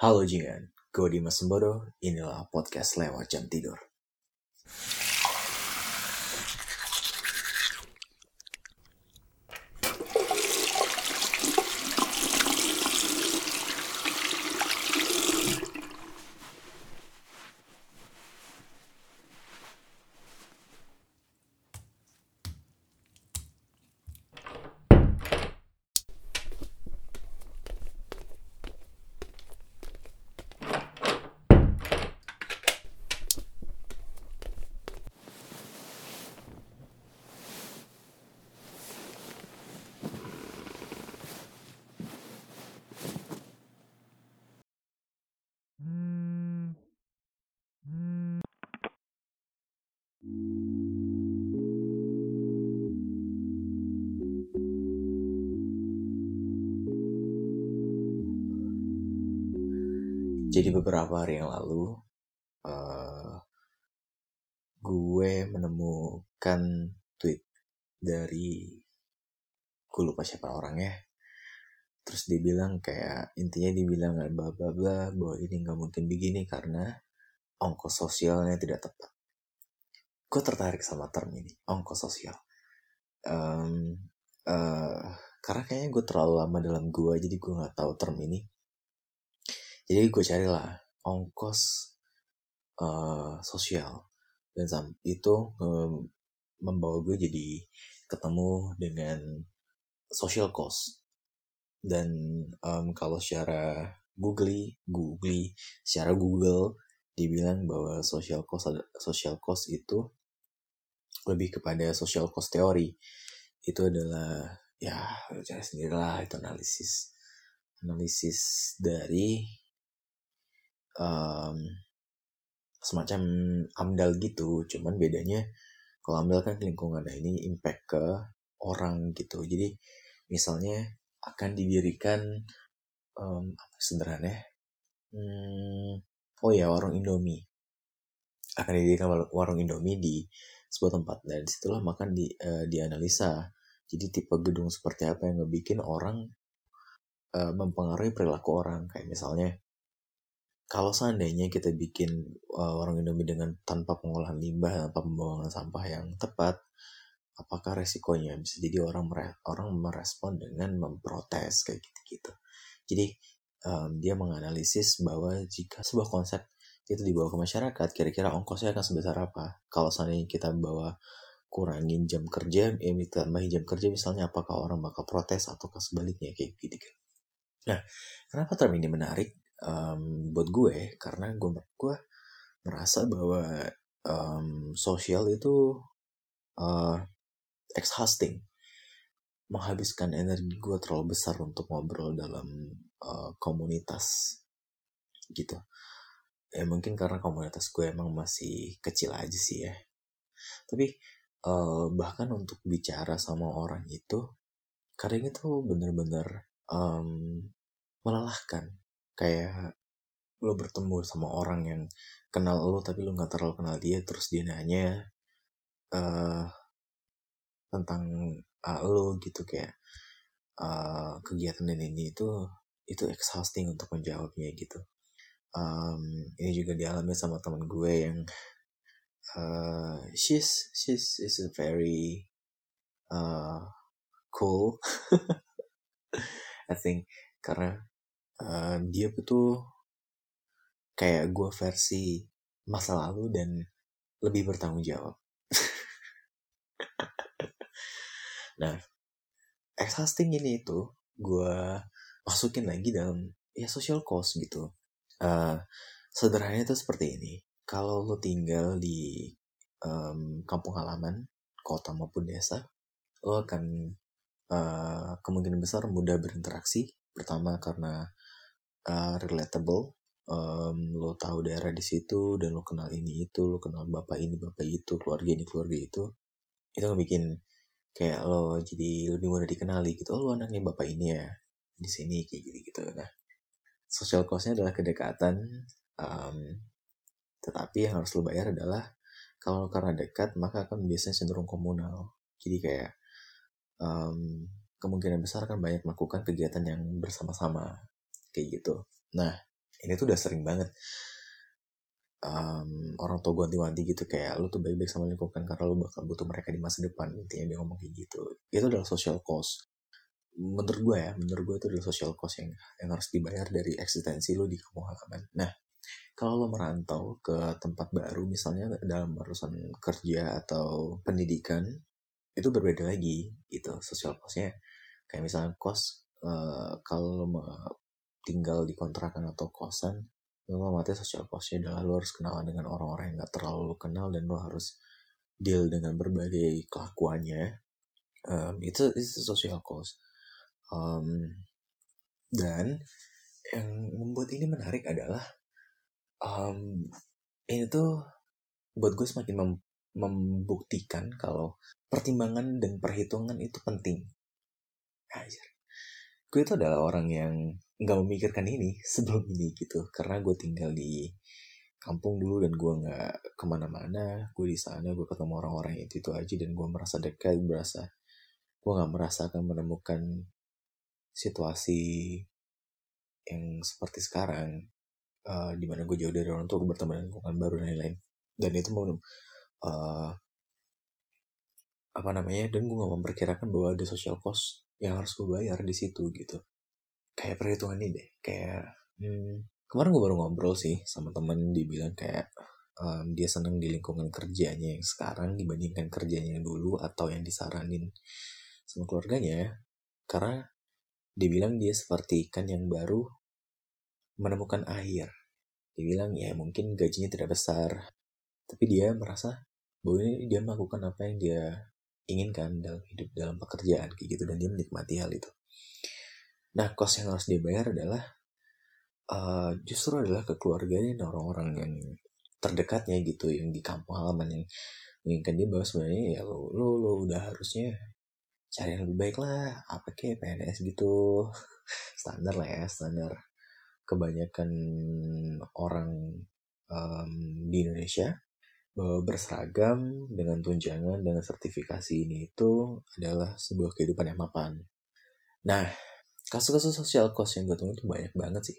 Halo Jingan, gue Dimas Sembodo, inilah podcast lewat jam tidur. Beberapa hari yang lalu, uh, gue menemukan tweet dari gue lupa siapa orangnya. Terus dia bilang kayak intinya dia bilang bla bla bla bahwa ini nggak mungkin begini karena ongkos sosialnya tidak tepat. Gue tertarik sama term ini, ongkos sosial. Um, uh, karena kayaknya gue terlalu lama dalam gue jadi gue nggak tahu term ini jadi gue carilah ongkos uh, sosial. Dan itu um, membawa gue jadi ketemu dengan social cost. Dan um, kalau secara googly googly secara Google dibilang bahwa social cost social cost itu lebih kepada social cost teori. Itu adalah ya cari sendirilah itu analisis analisis dari um, semacam amdal gitu. Cuman bedanya kalau amdal kan lingkungan nah ini impact ke orang gitu. Jadi misalnya akan didirikan um, apa sederhana hmm, oh ya warung Indomie. Akan didirikan warung Indomie di sebuah tempat. Dan di situlah makan di uh, dianalisa. Jadi tipe gedung seperti apa yang ngebikin orang uh, mempengaruhi perilaku orang. Kayak misalnya kalau seandainya kita bikin uh, warung Indomie dengan tanpa pengolahan limbah, tanpa pembuangan sampah yang tepat, apakah resikonya bisa jadi orang orang merespon dengan memprotes kayak gitu-gitu. Jadi um, dia menganalisis bahwa jika sebuah konsep itu dibawa ke masyarakat, kira-kira ongkosnya akan sebesar apa? Kalau seandainya kita bawa kurangin jam kerja, eh, tambahin jam kerja misalnya, apakah orang bakal protes ataukah sebaliknya kayak gitu. Nah, kenapa term ini menarik? Um, buat gue karena gue gue merasa bahwa um, sosial itu uh, exhausting. Menghabiskan energi gue terlalu besar untuk ngobrol dalam uh, komunitas gitu. Ya mungkin karena komunitas gue emang masih kecil aja sih ya. Tapi uh, bahkan untuk bicara sama orang itu kadang itu bener-bener um, melelahkan kayak lo bertemu sama orang yang kenal lo tapi lo nggak terlalu kenal dia terus dia nanya uh, tentang uh, lo gitu kayak uh, kegiatan ini ini itu itu exhausting untuk menjawabnya gitu. Um, ini juga dialami sama teman gue yang uh, she's she's is very uh, cool. I think karena uh, dia tuh kayak gue versi masa lalu dan lebih bertanggung jawab. nah, exhausting ini itu gue masukin lagi dalam ya social cost gitu. Uh, sederhananya itu seperti ini. Kalau lo tinggal di um, kampung halaman, kota maupun desa, lo akan uh, kemungkinan besar mudah berinteraksi. Pertama karena uh, relatable um, lo tahu daerah di situ dan lo kenal ini itu lo kenal bapak ini bapak itu keluarga ini keluarga itu itu bikin kayak lo jadi lebih mudah dikenali gitu. Oh lo anaknya bapak ini ya di sini kayak gitu gitu. Nah social costnya adalah kedekatan um, tetapi yang harus lo bayar adalah kalau karena dekat maka akan biasanya cenderung komunal. Jadi kayak um, kemungkinan besar akan banyak melakukan kegiatan yang bersama-sama kayak gitu. Nah ini tuh udah sering banget. Um, orang tua gue wanti gitu kayak lu tuh baik-baik sama lingkungan karena lu bakal butuh mereka di masa depan intinya dia ngomong kayak gitu. Itu adalah social cost menurut gue ya menurut gue itu adalah social cost yang yang harus dibayar dari eksistensi lu di kampung halaman. Nah kalau lo merantau ke tempat baru misalnya dalam urusan kerja atau pendidikan itu berbeda lagi gitu social costnya kayak misalnya kos uh, kalau lo tinggal di kontrakan atau kosan lo mati social costnya adalah lo harus kenalan dengan orang-orang yang gak terlalu lo kenal dan lo harus deal dengan berbagai kelakuannya um, itu itu social cost um, dan yang membuat ini menarik adalah um, ini tuh buat gue semakin mem membuktikan kalau pertimbangan dan perhitungan itu penting. Ajar. Gue itu adalah orang yang nggak memikirkan ini sebelum ini gitu, karena gue tinggal di kampung dulu dan gue nggak ke mana-mana. Gue di sana gue ketemu orang-orang itu itu aja dan gue merasa dekat, berasa gue nggak merasa akan menemukan situasi yang seperti sekarang uh, di mana gue jauh dari orang tua gue bertemu dengan lingkungan baru dan lain-lain. Dan itu mau uh, apa namanya dan gue gak memperkirakan bahwa ada social cost yang harus gue bayar di situ gitu kayak perhitungan ini deh kayak hmm, kemarin gue baru ngobrol sih sama temen dibilang kayak um, dia seneng di lingkungan kerjanya yang sekarang dibandingkan kerjanya yang dulu atau yang disaranin sama keluarganya karena dibilang dia seperti ikan yang baru menemukan air. Dia bilang ya mungkin gajinya tidak besar, tapi dia merasa bahwa ini dia melakukan apa yang dia inginkan dalam hidup dalam pekerjaan kayak gitu dan dia menikmati hal itu. Nah kos yang harus dia bayar adalah uh, justru adalah ke keluarganya dan orang-orang yang terdekatnya gitu yang di kampung halaman yang menginginkan dia bahwa sebenarnya ya lo, lo, lo udah harusnya cari yang lebih baik lah apa kayak PNS gitu standar lah ya standar kebanyakan orang um, di Indonesia bahwa berseragam dengan tunjangan dengan sertifikasi ini itu adalah sebuah kehidupan yang mapan. Nah, kasus-kasus sosial cost yang gue temuin itu banyak banget sih.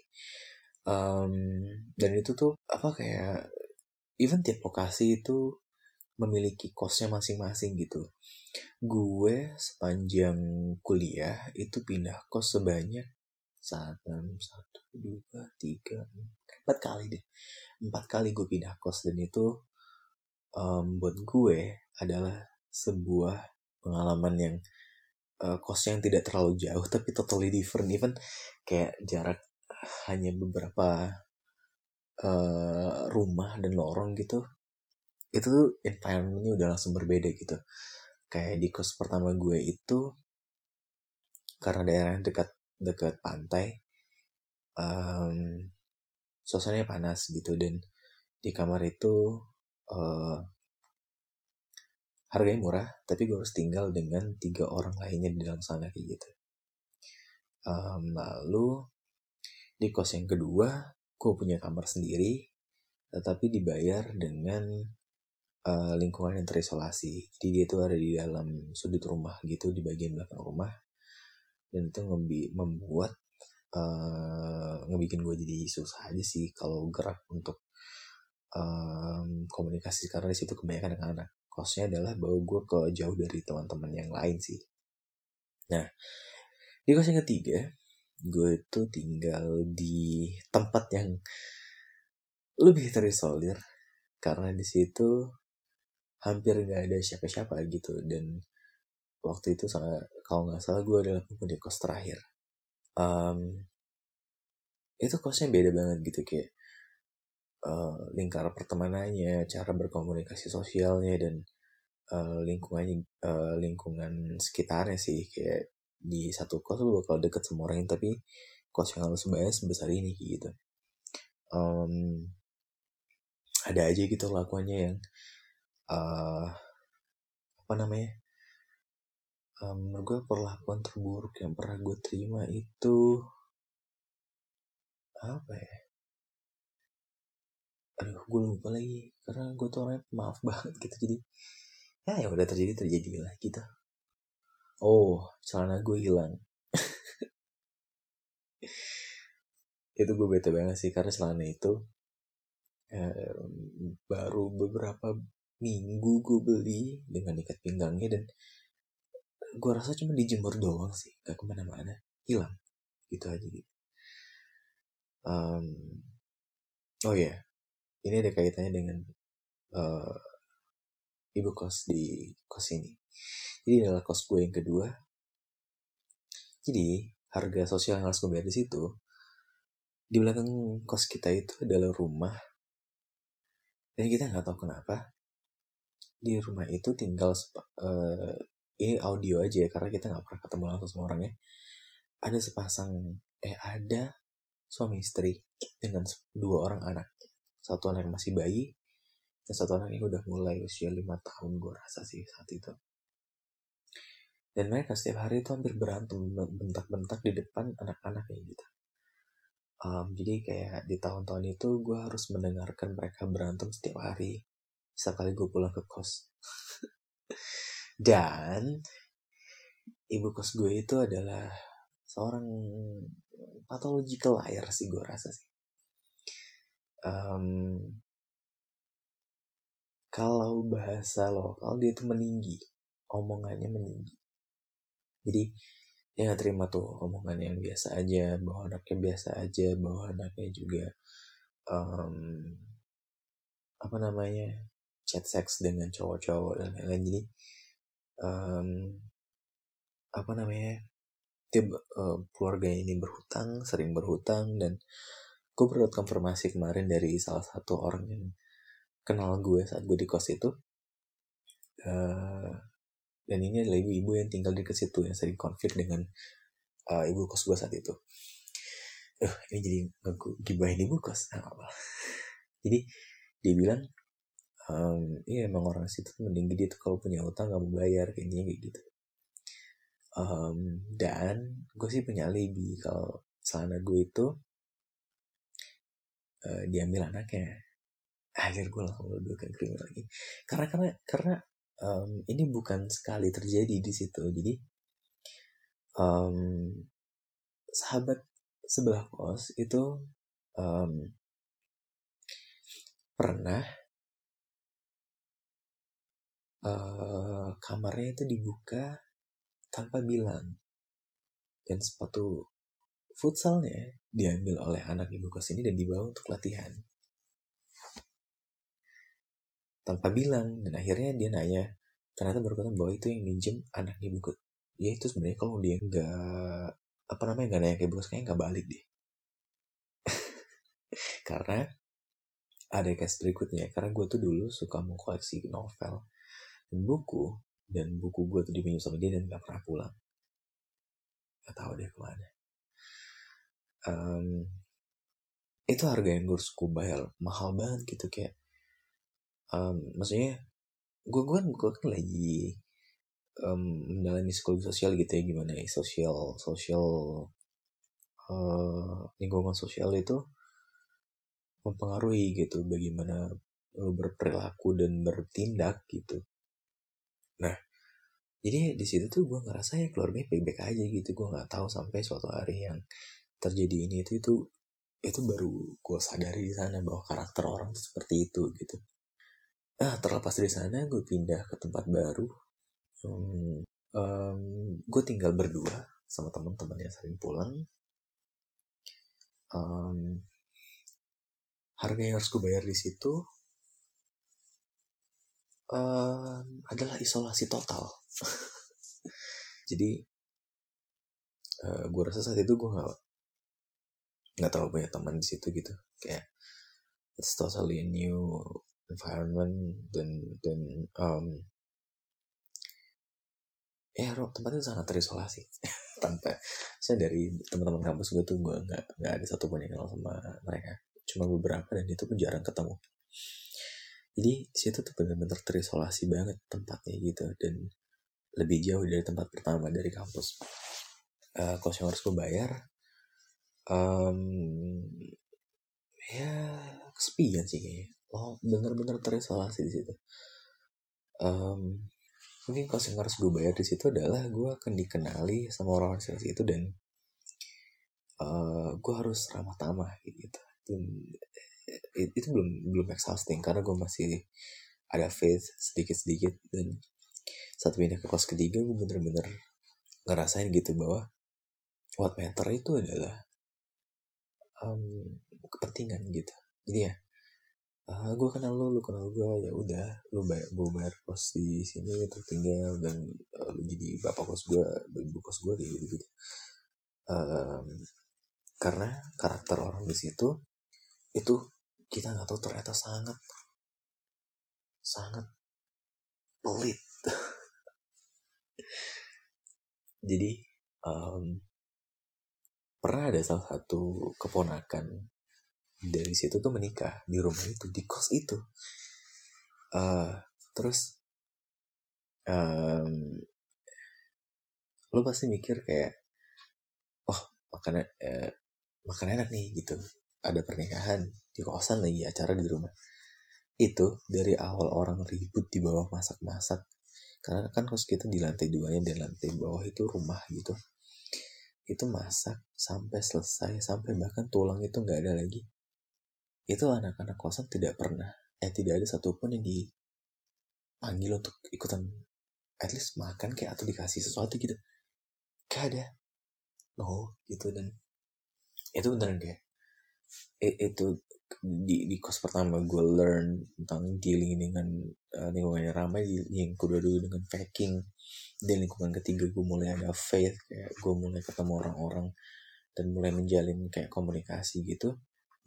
Um, dan itu tuh apa kayak even tiap lokasi itu memiliki kosnya masing-masing gitu. Gue sepanjang kuliah itu pindah kos sebanyak satu, satu, dua, tiga, empat kali deh. Empat kali gue pindah kos dan itu um, buat gue adalah sebuah pengalaman yang uh, yang tidak terlalu jauh tapi totally different. Even kayak jarak hanya beberapa uh, rumah dan lorong gitu itu tuh environmentnya udah langsung berbeda gitu. Kayak di kos pertama gue itu karena daerahnya dekat dekat pantai um, suasananya panas gitu. Dan di kamar itu uh, harganya murah tapi gue harus tinggal dengan tiga orang lainnya di dalam sana kayak gitu. Um, lalu di kos yang kedua gue punya kamar sendiri tetapi dibayar dengan uh, lingkungan yang terisolasi. Jadi dia tuh ada di dalam sudut rumah gitu di bagian belakang rumah. Dan itu membuat uh, ngebikin gue jadi susah aja sih kalau gerak untuk um, komunikasi. Karena di situ kebanyakan anak-anak kosnya adalah bahwa gue ke jauh dari teman-teman yang lain sih. Nah di kos yang ketiga gue itu tinggal di tempat yang lebih terisolir. Karena di situ hampir gak ada siapa-siapa gitu. Dan waktu itu kalau nggak salah gue adalah penghuni kos terakhir. Um, itu kosnya beda banget gitu. Kayak uh, lingkar pertemanannya cara berkomunikasi sosialnya dan uh, lingkungannya uh, lingkungan sekitarnya sih. Kayak di satu kos lu bakal deket sama orang tapi kos yang harus bayar sebesar ini gitu. Um, ada aja gitu lakuannya yang uh, apa namanya um, menurut gue perlakuan terburuk yang pernah gue terima itu apa ya aduh gue lupa lagi. Karena gue tuh orangnya maaf banget gitu. Jadi ya yang udah terjadi terjadi lah gitu. Oh celana gue hilang. Itu gue bete banget sih karena celana itu eh, baru beberapa minggu gue beli dengan ikat pinggangnya dan gue rasa cuma dijemur doang sih gak ke mana-mana. Hilang. Gitu aja gitu. Um, oh ya yeah. Ini ada kaitannya dengan uh, ibu kos di kos ini. Jadi adalah kos gue yang kedua. Jadi harga sosial yang harus gue bayar di situ di belakang kos kita itu adalah rumah. Dan kita nggak tahu kenapa di rumah itu tinggal uh, ini audio aja ya karena kita nggak pernah ketemu langsung sama orangnya ada sepasang eh ada suami istri dengan dua orang anak satu anak yang masih bayi dan satu anak yang udah mulai usia lima tahun gue rasa sih saat itu. Dan mereka setiap hari itu hampir berantem bentak-bentak di depan anak-anak kayak gitu. Um, jadi kayak di tahun-tahun itu gue harus mendengarkan mereka berantem setiap hari sekali gue pulang ke kos. Dan ibu kos gue itu adalah seorang pathological liar sih gue rasa sih um, kalau bahasa lokal dia itu meninggi omongannya meninggi. Jadi dia nggak terima tuh omongan yang biasa aja bahwa anaknya biasa aja bahwa anaknya juga um, apa namanya chat seks dengan cowok-cowok dan lain-lain. Jadi um, apa namanya dia uh, keluarga ini berhutang sering berhutang dan gue berdapat konfirmasi kemarin dari salah satu orang yang kenal gue saat gue di kos itu. Uh, dan ini adalah ibu-ibu yang tinggal di situ yang sering konflik dengan uh, ibu kos gue saat itu. Uh, ini jadi gibahin ibu kos nah, apa jadi dia bilang um, iya emang orang situ mending dia tuh kalau punya utang gak mau bayar kayaknya kayak gitu. Um, dan gue sih punya alibi kalau celana gue itu uh, diambil anaknya akhir gue langsung menuduhkan kriminal lagi. Karena karena karena um, ini bukan sekali terjadi di situ. Jadi um, sahabat sebelah kos itu um, pernah uh, kamarnya itu dibuka tanpa bilang. Dan sepatu futsalnya diambil oleh anak ibu kos ini dan dibawa untuk latihan. Tanpa bilang dan akhirnya dia nanya ternyata baru ketemu bahwa itu yang minjem anak ibu kos. Ya itu sebenarnya kalau dia nggak apa namanya nggak nanya ke ibu kos kayaknya nggak balik deh. Karena ada case berikutnya. Karena gue tuh dulu suka mau koleksi novel dan buku dan buku gue tuh dipinjam sama dia dan gak pernah pulang. Gak tahu deh ke mana um, itu harga yang gue harus gue bayar mahal banget gitu kayak um, maksudnya gue gue gue kan lagi um, mendalami psikologi sosial gitu ya gimana ya sosial sosial uh, lingkungan sosial itu mempengaruhi gitu bagaimana lo berperilaku dan bertindak gitu Nah, jadi di situ tuh gue ngerasa ya keluarga baik-baik aja gitu. Gue nggak tahu sampai suatu hari yang terjadi ini itu itu itu baru gue sadari di sana bahwa karakter orang tuh seperti itu gitu. Nah, terlepas dari sana gue pindah ke tempat baru. Hmm, um, gue tinggal berdua sama teman-teman yang sering pulang. Um, harga yang harus gue bayar di situ uh, adalah isolasi total. Jadi uh, eh, gue rasa saat itu gue nggak nggak terlalu banyak teman di situ gitu. Kayak it's totally new environment dan dan um, ya tempatnya sangat terisolasi tanpa saya dari teman-teman kampus gue tuh gue nggak nggak ada satupun yang kenal sama mereka. Cuma beberapa dan itu pun jarang ketemu. Jadi situ tuh bener-bener terisolasi banget tempatnya gitu dan lebih jauh dari tempat pertama dari kampus. Uh, kos yang harus gue bayar um, ya kesepian sih kayaknya. Oh bener-bener terisolasi di situ. Um, mungkin kos yang harus gue bayar di situ adalah gue akan dikenali sama orang-orang itu dan uh, gue harus ramah tamah gitu. Dan itu belum belum exhausting karena gue masih ada faith sedikit sedikit dan saat pindah ke kos ketiga gue bener-bener ngerasain gitu bahwa what matter itu adalah um, kepentingan gitu. Jadi ya uh, gue kenal lu, lu kenal gue ya udah lu bayar gue bayar kos di sini untuk tinggal dan uh, lu jadi bapak kos gue ibu kos gue gitu gitu um, karena karakter orang di situ itu kita nggak tahu ternyata sangat sangat pelit. Jadi um, pernah ada salah satu keponakan dari situ tuh menikah di rumah itu di kos itu. Uh, terus um, lo pasti mikir kayak oh makan eh, makan enak nih gitu. Ada pernikahan di kosan lagi acara di rumah. Itu dari awal orang ribut di bawah masak-masak. Karena kan kos kita di lantai duanya dan lantai bawah itu rumah gitu itu masak sampai selesai sampai bahkan tulang itu nggak ada lagi. Itu anak-anak kosan tidak pernah eh tidak ada satupun yang dipanggil untuk ikutan at least makan kayak atau dikasih sesuatu gitu. Gak ada. No gitu dan itu beneran kayak itu di di kos pertama gue learn tentang dealing dengan uh, lingkungan yang ramai yang kedua dulu dengan packing. Dan lingkungan ketiga gue mulai ada faith kayak gue mulai ketemu orang-orang dan mulai menjalin kayak komunikasi gitu.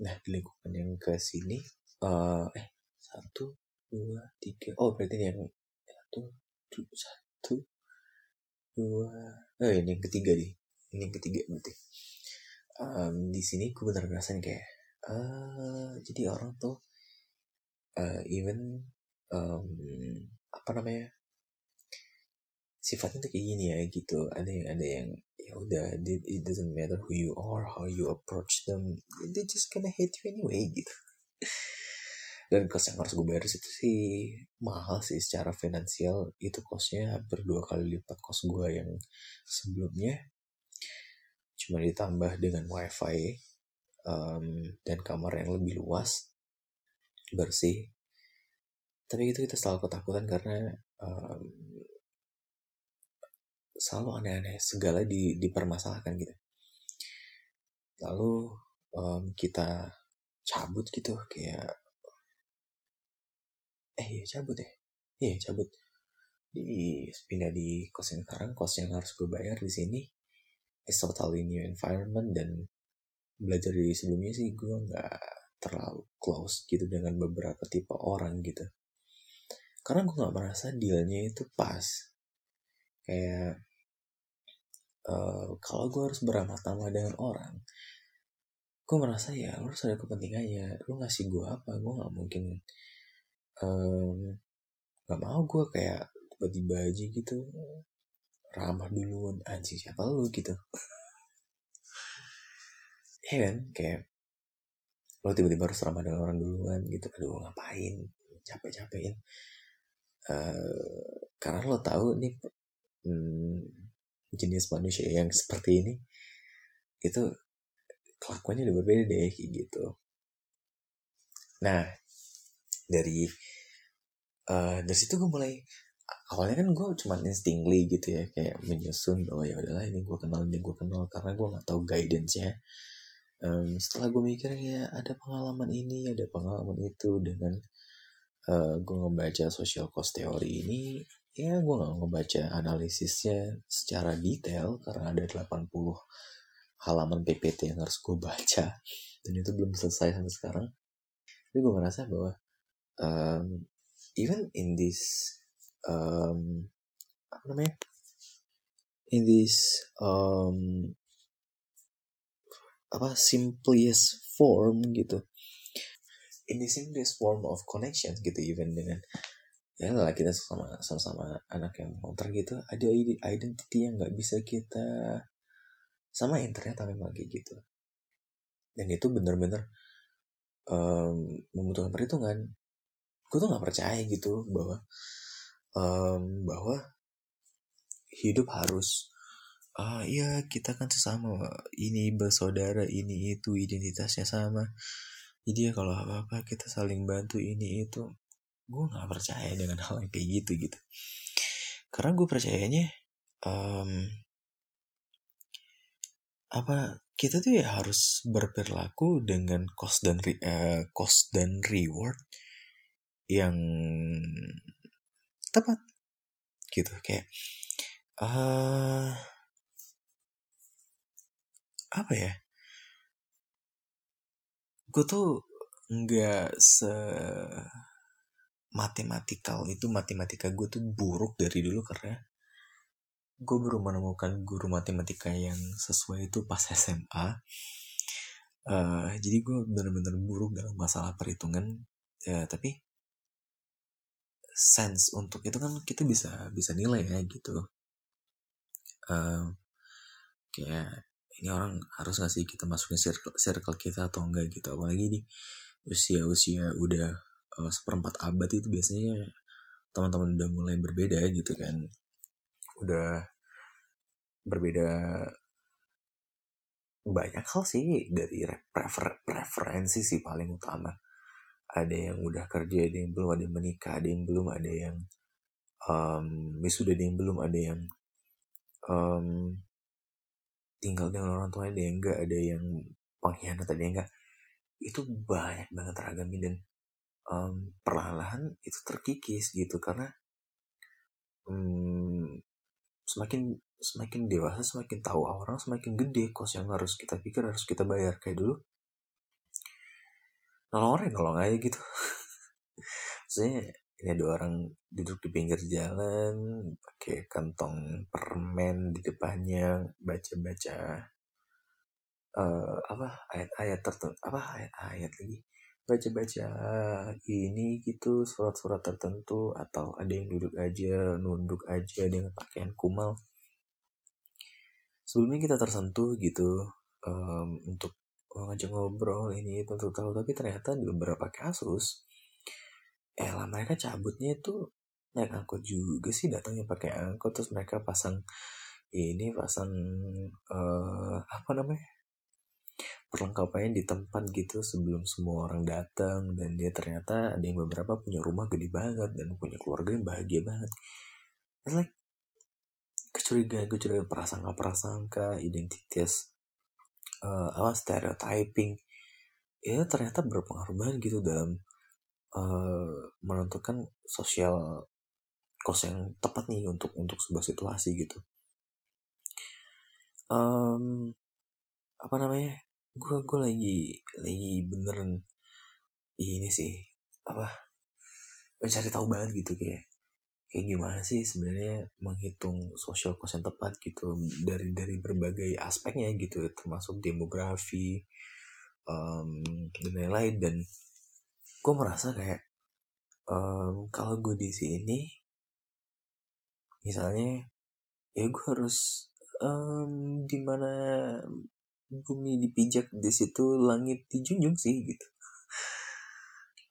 Nah di lingkungan yang ke sini uh, eh satu dua tiga oh berarti yang satu dua, satu dua oh ini yang ketiga nih ini yang ketiga berarti. Um, di sini gue bener ngerasain kayak uh, jadi orang tuh uh, even um, apa namanya sifatnya tuh kayak gini ya gitu. Ada yang ada yang ya udah it doesn't matter who you are how you approach them they just gonna hate you anyway gitu. Dan kos yang harus gue bayar itu sih mahal sih secara finansial. Itu kosnya hampir dua kali lipat kos gue yang sebelumnya. Cuma ditambah dengan wifi um, dan kamar yang lebih luas bersih. Tapi itu kita selalu ketakutan karena um, selalu aneh-aneh segala di, dipermasalahkan gitu. Lalu um, kita cabut gitu kayak eh iya cabut ya? Iya cabut. Di pindah di kos yang sekarang kos yang harus gue bayar di sini is totally new environment dan belajar dari sebelumnya sih gue nggak terlalu close gitu dengan beberapa tipe orang gitu. Karena gue nggak merasa dealnya itu pas. Kayak uh, kalau gue harus beramah tamah dengan orang gue merasa ya lu harus ada kepentingannya. Lu ngasih gue apa gue nggak mungkin nggak um, mau gue kayak tiba-tiba aja gitu ramah duluan. Anjing siapa lu gitu ya kan? Kayak lo tiba-tiba harus ramah dengan orang duluan gitu. Aduh ngapain? Capek-capekin. Uh, karena lo tahu nih hmm, jenis manusia yang seperti ini itu kelakuannya udah berbeda deh gitu. Nah dari uh, dari situ gue mulai awalnya kan gue cuma instinctly gitu ya kayak menyusun bahwa ya udahlah ini gue kenal ini gue kenal. Karena gue nggak tahu guidance nya um, setelah gue mikir ya ada pengalaman ini ada pengalaman itu dengan uh, gue ngebaca social cost theory ini ya gue gak ngebaca analisisnya secara detail karena ada 80 halaman PPT yang harus gue baca dan itu belum selesai sampai sekarang. Tapi gue merasa bahwa um, even in this um, apa namanya in this um, apa simplest form gitu. In the simplest form of connection gitu even dengan ya lah kita sama sama anak yang motor gitu ada identity yang nggak bisa kita sama ternyata memang kayak gitu. Dan itu bener-bener um, membutuhkan perhitungan. Gue tuh nggak percaya gitu bahwa um, bahwa hidup harus ah iya kita kan sesama. Ini bersaudara ini itu identitasnya sama. Jadi ya kalau apa apa kita saling bantu ini itu. Gue nggak percaya dengan hal yang kayak gitu gitu. Karena gue percayanya um, apa kita tuh ya harus berperilaku dengan cost dan re, uh, cost dan reward yang tepat. Gitu kayak uh, apa ya? Gue tuh nggak se matematikal itu matematika gue tuh buruk dari dulu karena gue baru menemukan guru matematika yang sesuai itu pas SMA uh, eh, jadi gue bener-bener buruk dalam masalah perhitungan. Ya tapi sense untuk itu kan kita bisa bisa nilai ya gitu. Uh, kayak ini orang harus ngasih kita masukin circle, circle kita atau enggak gitu? Apalagi di usia-usia udah uh, seperempat abad itu biasanya teman-teman udah mulai berbeda gitu kan. Udah berbeda banyak hal sih dari prefer preferensi sih paling utama. Ada yang udah kerja ada yang belum ada yang menikah ada yang belum ada yang um, sudah ada yang belum ada yang um, tinggal dengan orang tua ada yang enggak ada yang pengkhianat ada yang enggak itu banyak banget ragamnya dan um, perlahan-lahan itu terkikis gitu karena um, semakin semakin dewasa semakin tahu orang semakin gede kos yang harus kita pikir harus kita bayar. Kayak dulu nolong orang nolong aja gitu. Maksudnya ini ada orang duduk di pinggir jalan pakai kantong permen di depannya baca-baca uh, apa ayat-ayat tertentu apa ayat-ayat lagi? Baca-baca ini gitu surat-surat tertentu atau ada yang duduk aja nunduk aja dengan pakaian kumal. Sebelumnya kita tersentuh gitu um, untuk ngajak ngobrol ini itu untuk tahu tapi ternyata di beberapa kasus eh lah mereka cabutnya itu naik angkot juga sih datangnya pakai angkot terus mereka pasang ini pasang uh, apa namanya perlengkapannya di tempat gitu sebelum semua orang datang dan dia ternyata ada yang beberapa punya rumah gede banget dan punya keluarga yang bahagia banget. It's like kecurigaan kecurigaan prasangka prasangka identitas uh, apa stereotyping itu ternyata berpengaruh banget gitu dalam uh, menentukan sosial kos yang tepat nih untuk untuk sebuah situasi gitu. Um, apa namanya? Gue gue lagi lagi beneran ini sih apa mencari tahu banget gitu kayak kayak gimana sih sebenarnya menghitung social cost yang tepat gitu dari dari berbagai aspeknya gitu termasuk demografi um, dan lain-lain dan gue merasa kayak um, kalau gue di sini misalnya ya gue harus um, di mana bumi dipijak di situ langit dijunjung sih gitu.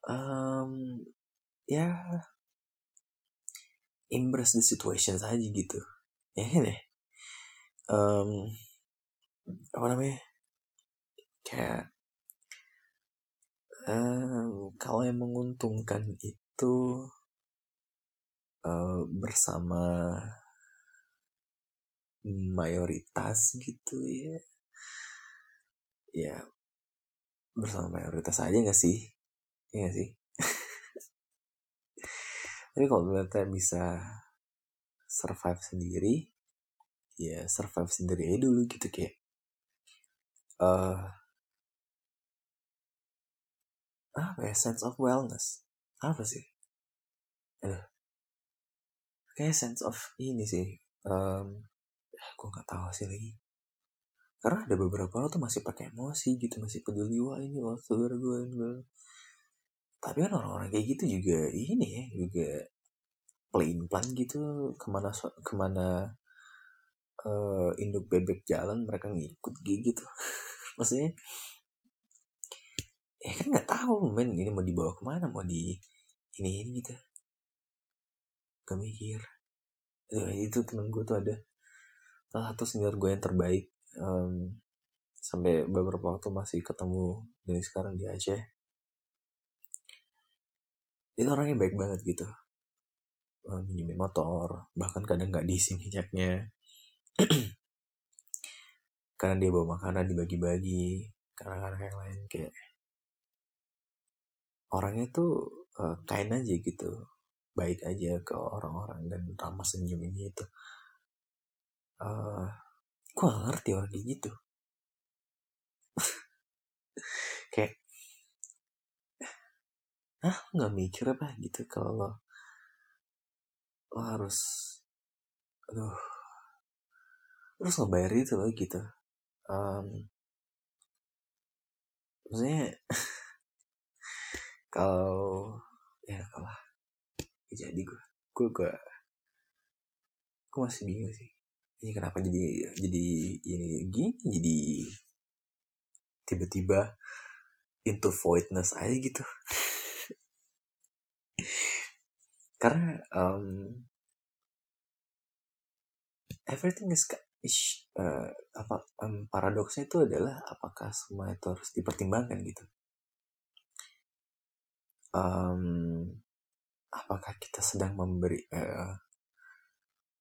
Um, ya embrace the situation saja gitu. Ya kan ya? Um, apa namanya? Kayak um, kalau yang menguntungkan itu uh, bersama mayoritas gitu ya. Ya bersama mayoritas aja gak sih? Gak sih? Tapi kalau ternyata bisa survive sendiri ya survive sendiri aja dulu gitu kayak uh, apa ya? Sense of wellness. Apa sih? Aduh. kayak sense of ini sih um, gue nggak tahu sih lagi. Karena ada beberapa orang tuh masih pakai emosi gitu masih peduli wah ini wah saudara gue ini tapi kan orang-orang kayak gitu juga ini ya juga plain plan gitu ke mana ke mana uh, induk bebek jalan mereka ngikut gitu. Maksudnya ya kan nggak tahu men. Ini mau dibawa ke mana? Mau di ini ini gitu. Gak mikir. Itu temen gue tuh ada salah satu senior gue yang terbaik um, sampai beberapa waktu masih ketemu dari sekarang di Aceh. Itu orangnya baik banget gitu. Um, minjemin motor bahkan kadang nggak diisi minyaknya. Karena dia bawa makanan dibagi-bagi karena kadang yang lain kayak orangnya tuh uh, kain aja gitu. Baik aja ke orang-orang dan ramah senyumnya itu. Uh, gue gak ngerti orang kayak gitu. Kayak ah nggak mikir apa gitu kalau lo, lo harus aduh terus ngebayar itu loh gitu. Um, maksudnya kalau ya kalau jadi gue gue gue gue masih bingung sih. Ini kenapa jadi jadi ini gini jadi tiba-tiba into voidness aja gitu. Karena um, everything is is uh, apa um, paradoksnya itu adalah apakah semua itu harus dipertimbangkan gitu um, apakah kita sedang memberi uh,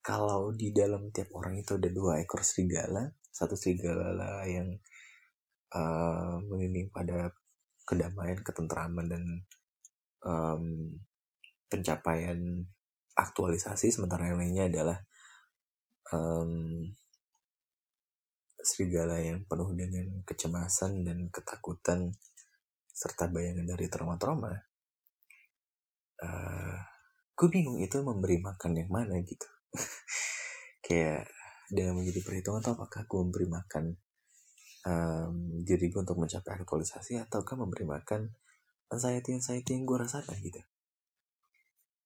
kalau di dalam tiap orang itu ada dua ekor serigala, satu serigala yang uh, pada kedamaian, ketentraman dan um, pencapaian aktualisasi, sementara yang lainnya adalah um, serigala yang penuh dengan kecemasan dan ketakutan serta bayangan dari trauma-trauma. Uh, gue bingung itu memberi makan yang mana gitu. Kayak dengan menjadi perhitungan atau apakah gue memberi makan um, diri gue untuk mencapai aktualisasi ataukah memberi makan anxiety anxiety yang gue rasakan gitu.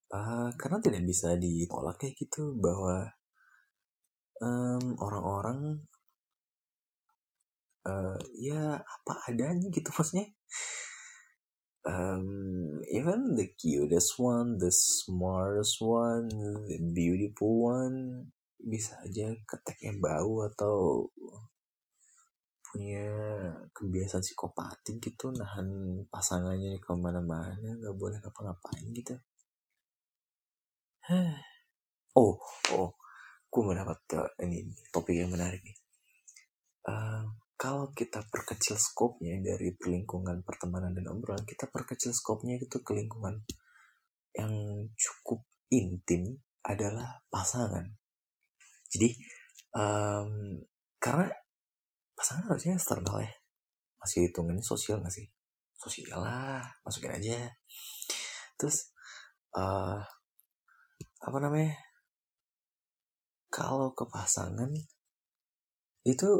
Uh, karena tidak bisa ditolak kayak gitu bahwa um, orang-orang uh, ya apa adanya gitu maksudnya um, even the cutest one, the smartest one, the beautiful one bisa aja keteknya bau atau punya kebiasaan psikopatik gitu nahan pasangannya ke mana-mana nggak boleh ngapa-ngapain gitu. Oh oh gue mendapat ini topik yang menarik nih. Uh, kalau kita perkecil skopnya dari lingkungan pertemanan dan obrolan, kita perkecil skopnya itu ke lingkungan yang cukup intim adalah pasangan. Jadi, um, karena pasangan harusnya eksternal ya. Masih hitungannya sosial gak sih? Sosial lah, masukin aja. Terus, uh, apa namanya? Kalau ke pasangan, itu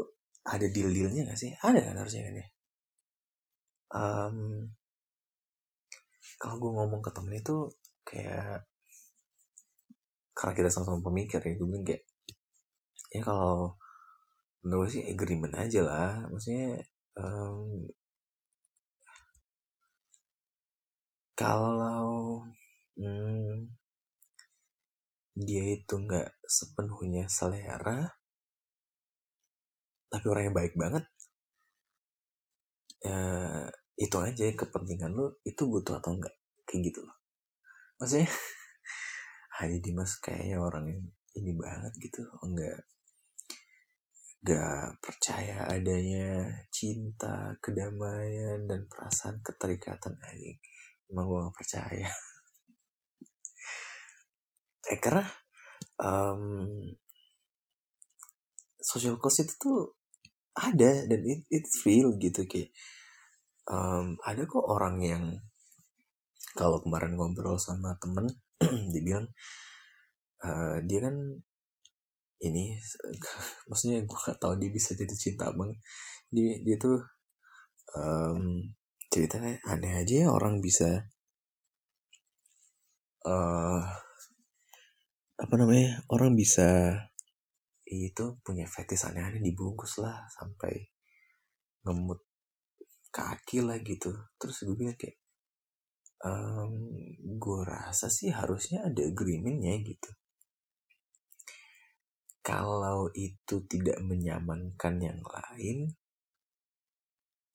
ada deal-dealnya gak sih? Ada kan harusnya kan ya? Um, kalau gue ngomong ke temen itu kayak karena kita sama-sama pemikir ya gue bilang kayak ya kalau menurut sih agreement aja lah maksudnya um, kalau hmm, dia itu nggak sepenuhnya selera tapi orang yang baik banget ya itu aja kepentingan lu itu butuh atau enggak kayak gitu loh. Maksudnya hanya Dimas kayaknya orang yang ini banget gitu enggak gak percaya adanya cinta kedamaian dan perasaan keterikatan aja emang gue gak percaya. Eh karena um, social cost itu tuh ada dan it, it's real gitu kayak um, ada kok orang yang kalau kemarin ngobrol sama temen dibilang uh, dia kan ini maksudnya gue gak tahu dia bisa jadi cinta bang dia dia tuh um, ceritanya aneh aja ya orang bisa uh, apa namanya orang bisa itu punya fetis aneh-aneh dibungkus lah sampai ngemut kaki lah gitu. Terus gue bilang kayak um, gue rasa sih harusnya ada agreementnya gitu. Kalau itu tidak menyamankan yang lain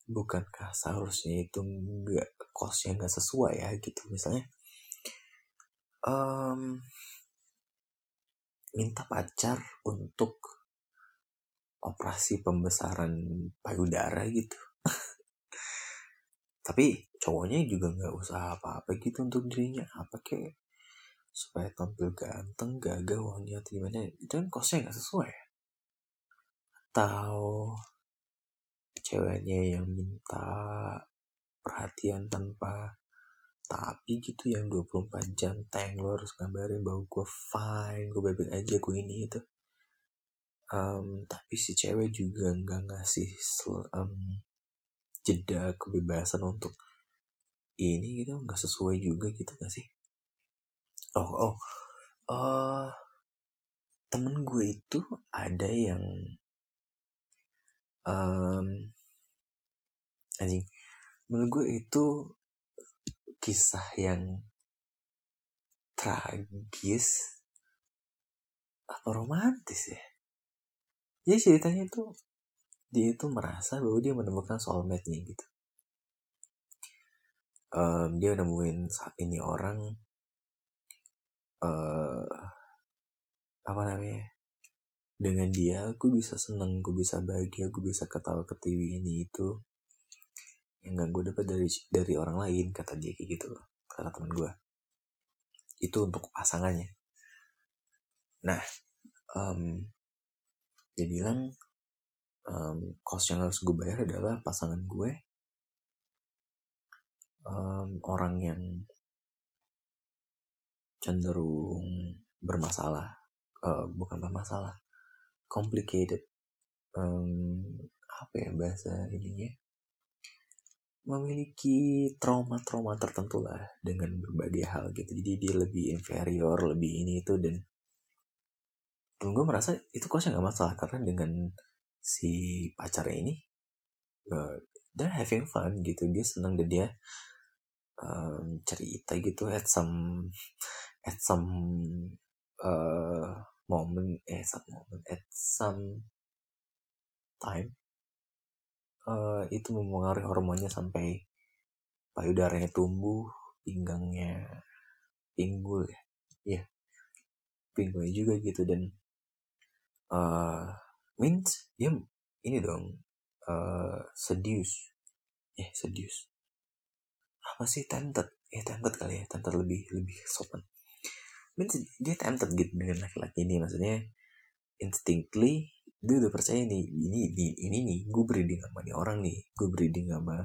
bukankah seharusnya itu nggak kosnya nggak sesuai ya gitu. Misalnya um, minta pacar untuk operasi pembesaran payudara gitu. Tapi cowoknya juga nggak usah apa-apa gitu untuk dirinya. Apa kayak supaya tampil ganteng gagah wangi atau gimana? Itu kan kosnya nggak sesuai. Atau ceweknya yang minta perhatian tanpa tapi gitu yang 24 jam tank lo harus ngabarin bahwa gue fine gue baik aja gue ini itu. Um, tapi si cewek juga nggak ngasih um, jeda kebebasan untuk ini gitu nggak sesuai juga gitu gak sih? Oh oh uh, temen gue itu ada yang um, anjing menurut gue itu kisah yang tragis apa romantis ya? Jadi ceritanya itu dia itu merasa bahwa dia menemukan soulmate-nya gitu. Um, dia nemuin saat ini orang uh, apa namanya? Dengan dia aku bisa seneng aku bisa bahagia aku bisa ketawa ketiwi ini itu yang gak gue dapat dari dari orang lain kata dia kayak gitu kata teman gue itu untuk pasangannya. Nah um, dia bilang um, cost yang harus gue bayar adalah pasangan gue um, orang yang cenderung bermasalah uh, bukan bermasalah complicated um, apa ya bahasa ininya memiliki trauma-trauma tertentu lah dengan berbagai hal gitu. Jadi dia lebih inferior lebih ini itu dan dan gue merasa itu kosnya nggak masalah karena dengan si pacarnya ini uh, they're having fun gitu. Dia senang dan dia um, cerita gitu at some at some uh, moment eh some moment at some time uh, itu mempengaruhi hormonnya sampai payudaranya tumbuh, pinggangnya pinggul ya, iya, pinggulnya juga gitu dan uh, means dia ini dong uh, seduce, eh seduce, apa sih tempted, ya tempted kali ya, tempted lebih lebih sopan. Means dia tempted gitu dengan laki-laki ini maksudnya instinctly dia udah percaya nih ini ini ini nih gue breeding sama nih orang nih gue breeding sama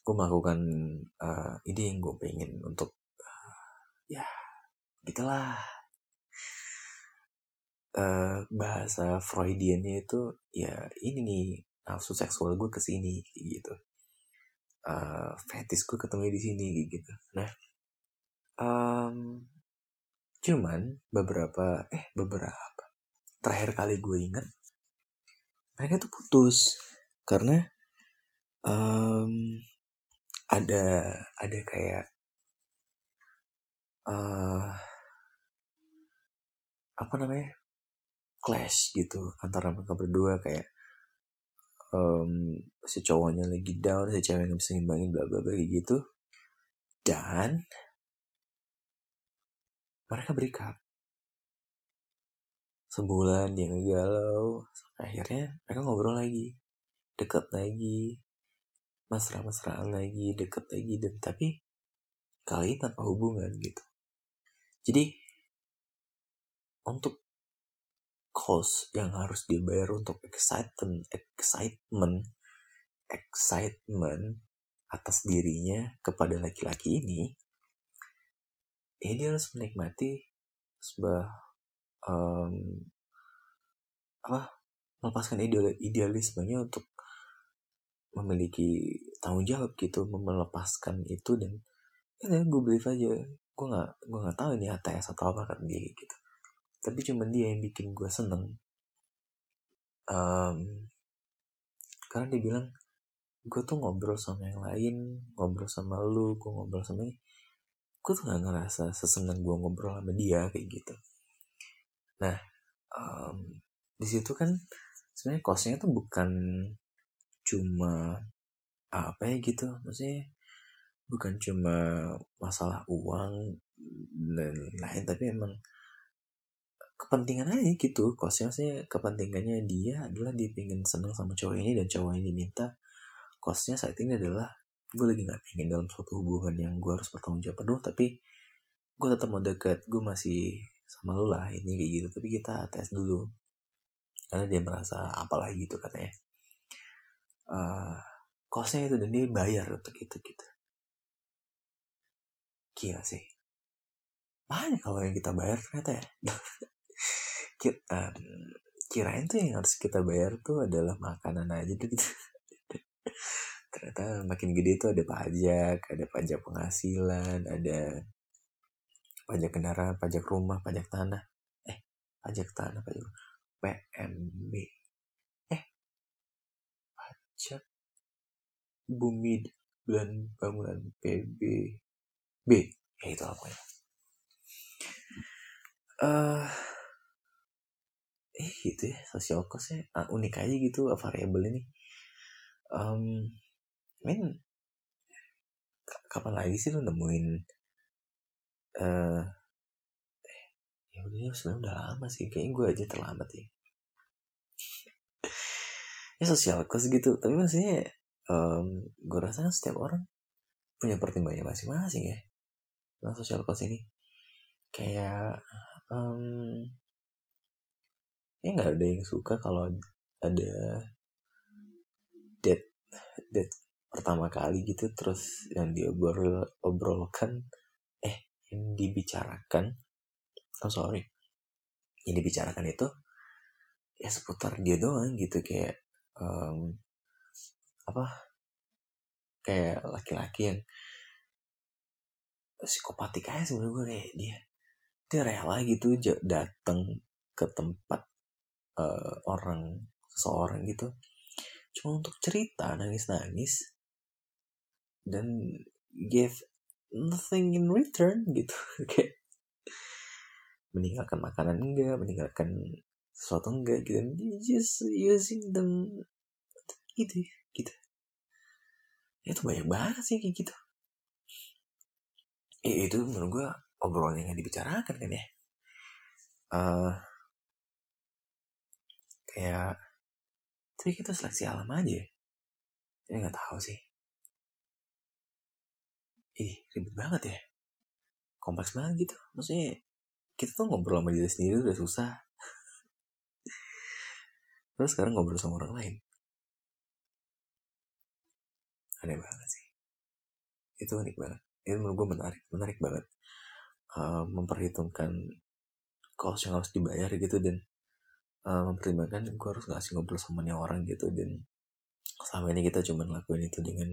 gue melakukan uh, ini yang gue pengen untuk uh, ya gitulah uh, bahasa Freudiannya itu ya ini nih nafsu seksual gue ke sini gitu. Uh, fetis gue ketemu di sini gitu. Nah um, cuman beberapa eh beberapa terakhir kali gue ingat mereka tuh putus. Karena um, ada ada kayak uh, apa namanya clash gitu antara mereka berdua kayak um, si cowoknya lagi down si cewek nggak bisa ngimbangin bla bla bla gitu. Dan mereka break sebulan dia ngegalau akhirnya mereka ngobrol lagi. Deket lagi. Mesra-mesraan lagi deket lagi. Dan tapi kali ini tanpa hubungan gitu. Jadi untuk cost yang harus dibayar untuk excitement excitement excitement atas dirinya kepada laki-laki ini ya dia harus menikmati sebuah um, apa melepaskan ideal idealismenya untuk memiliki tanggung jawab gitu melepaskan itu dan ya gue believe aja. Gue nggak gue nggak tahu ini ATS atau apa kan dia gitu. Tapi cuma dia yang bikin gue seneng. Um, karena dia bilang gue tuh ngobrol sama yang lain ngobrol sama lu gue ngobrol sama ini. Gue tuh gak ngerasa seseneng gue ngobrol sama dia kayak gitu Nah, um, di situ kan sebenarnya costnya tuh bukan cuma apa ya gitu maksudnya bukan cuma masalah uang dan lain tapi emang kepentingan aja gitu. Kosnya sih kepentingannya dia adalah dia pengen seneng sama cowok ini dan cowok ini diminta. Kosnya saat ini adalah gue lagi nggak pengen dalam suatu hubungan yang gue harus bertanggung jawab. Penuh tapi gue tetap mau deket gue masih sama lu lah ini kayak gitu. Tapi kita tes dulu. Karena dia merasa apalah gitu katanya. Uh, kosnya itu dan dia bayar untuk itu gitu. Gila sih. Banyak kalau yang kita bayar ternyata ya. Kita kirain tuh yang harus kita bayar tuh adalah makanan aja gitu. Ternyata makin gede tuh ada pajak ada pajak penghasilan ada pajak kendaraan pajak rumah pajak tanah. Eh pajak tanah pajak PMB eh pajak bumi dan bangunan PB B. Ya itu apa ya? Uh, eh gitu ya social cost ya. Uh, unik aja gitu variabel ini um, men kapan lagi sih lo nemuin uh, ya udah ya sebenarnya udah lama sih. Kayaknya gue aja terlambat ya. Ya social cost gitu. Tapi maksudnya um, gue rasa kan setiap orang punya pertimbangannya masing-masing ya tentang social cost ini. Kayak um, ya nggak ada yang suka kalau ada date date pertama kali gitu terus yang diobrol obrolkan. eh yang dibicarakan oh sorry yang dibicarakan itu ya seputar dia doang gitu kayak um, apa kayak laki-laki yang psikopatik aja sebenarnya gue kayak dia dia rela gitu datang ke tempat uh, orang seseorang gitu cuma untuk cerita nangis-nangis dan give nothing in return gitu. Kayak meninggalkan makanan enggak meninggalkan sesuatu enggak gitu. Just using them gitu gitu. Itu banyak banget sih kayak gitu. Eh, itu menurut gue obrolan yang dibicarakan kan ya. Uh, kayak tapi kita seleksi alam aja. Ya nggak tahu sih ih ribet banget ya. Kompleks banget gitu. Maksudnya kita tuh ngobrol sama diri sendiri udah susah. Terus sekarang ngobrol sama orang lain. Aneh banget sih. Itu unik banget. Itu menurut gue menarik menarik banget. Uh, memperhitungkan cost yang harus dibayar gitu dan uh, mempertimbangkan gue harus ngasih ngobrol sama orang gitu dan selama ini kita cuma lakuin itu dengan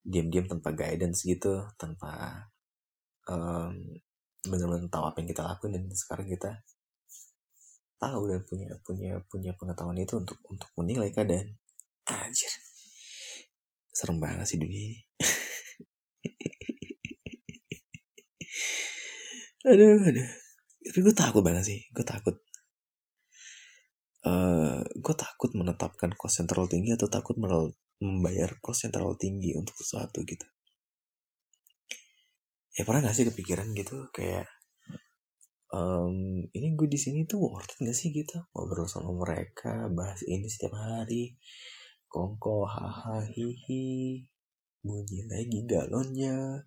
diam-diam tanpa guidance gitu tanpa um, benar-benar tahu apa yang kita lakuin dan sekarang kita tahu dan punya punya punya pengetahuan itu untuk untuk menilai keadaan. Anjir. Serem banget sih dunia ini. Aduh aduh. Tapi gue takut banget sih gue takut uh, gue takut menetapkan cost yang terlalu tinggi atau takut membayar cost yang terlalu tinggi untuk sesuatu gitu. Ya pernah gak sih kepikiran gitu? Kayak um, ini gue di sini tuh worth it gak sih? Gitu. Ngobrol sama mereka bahas ini setiap hari. Kongko haha hihi. Bunyi lagi galonnya.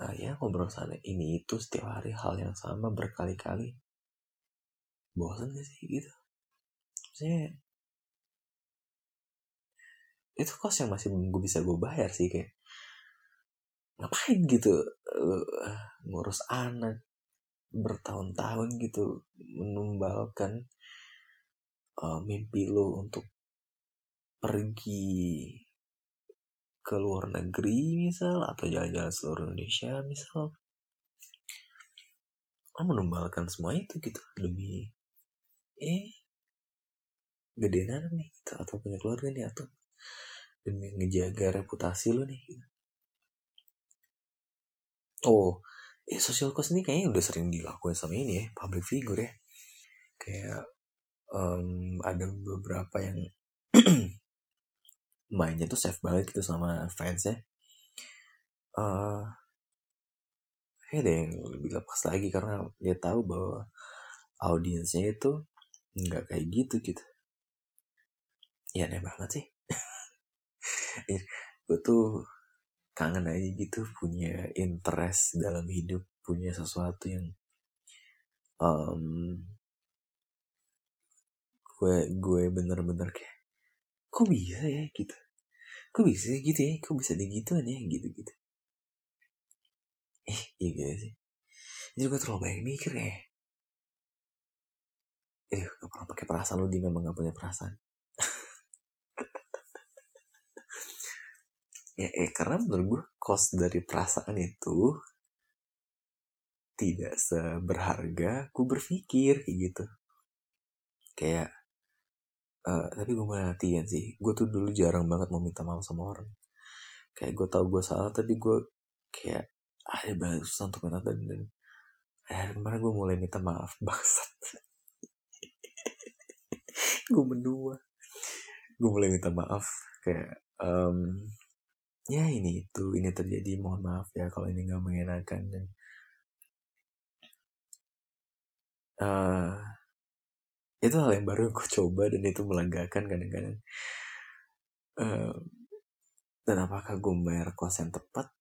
Uh, ya ngobrol sana ini itu setiap hari hal yang sama berkali-kali bosan gak sih? Gitu. Maksudnya itu kos yang masih gue bisa gue bayar sih kayak ngapain gitu uh, ngurus anak bertahun-tahun gitu menumbalkan uh, mimpi lo untuk pergi ke luar negeri misal atau jalan-jalan seluruh Indonesia misal. Menumbalkan semua itu gitu demi eh gedean nih gitu, atau punya keluarga nih atau demi ngejaga reputasi lo nih gitu. oh eh social cost ini kayaknya udah sering dilakuin sama ini ya public figure ya. Kayak um, ada beberapa yang mainnya tuh safe banget gitu sama fansnya uh, kayak ada yang lebih lepas lagi karena dia tahu bahwa audiensnya itu nggak kayak gitu gitu ya aneh banget sih. Gue tuh kangen aja gitu punya interest dalam hidup punya sesuatu yang um, gue gue bener-bener kayak kok bisa ya gitu? Kok bisa gitu ya? Kok bisa digituan ya? Gitu gitu eh iya gitu sih? Jadi gue terlalu banyak mikir ya eh gak pernah pakai perasaan lu dia memang gak punya perasaan? Ya eh karena menurut gue cost dari perasaan itu tidak seberharga gue berpikir kayak gitu. Kayak uh, tapi gue latihan sih gue tuh dulu jarang banget mau minta maaf sama orang. Kayak gue tau gue salah tapi gue kayak ada banget susah untuk minta dan, dan eh, kemarin gue mulai minta maaf bangsat gue menua. Gue mulai minta maaf kayak um, ya ini itu ini terjadi mohon maaf ya kalau ini nggak mengenakan dan uh, itu hal yang baru gue coba dan itu melanggakan kadang-kadang. Uh, dan apakah gue bayar kos yang tepat?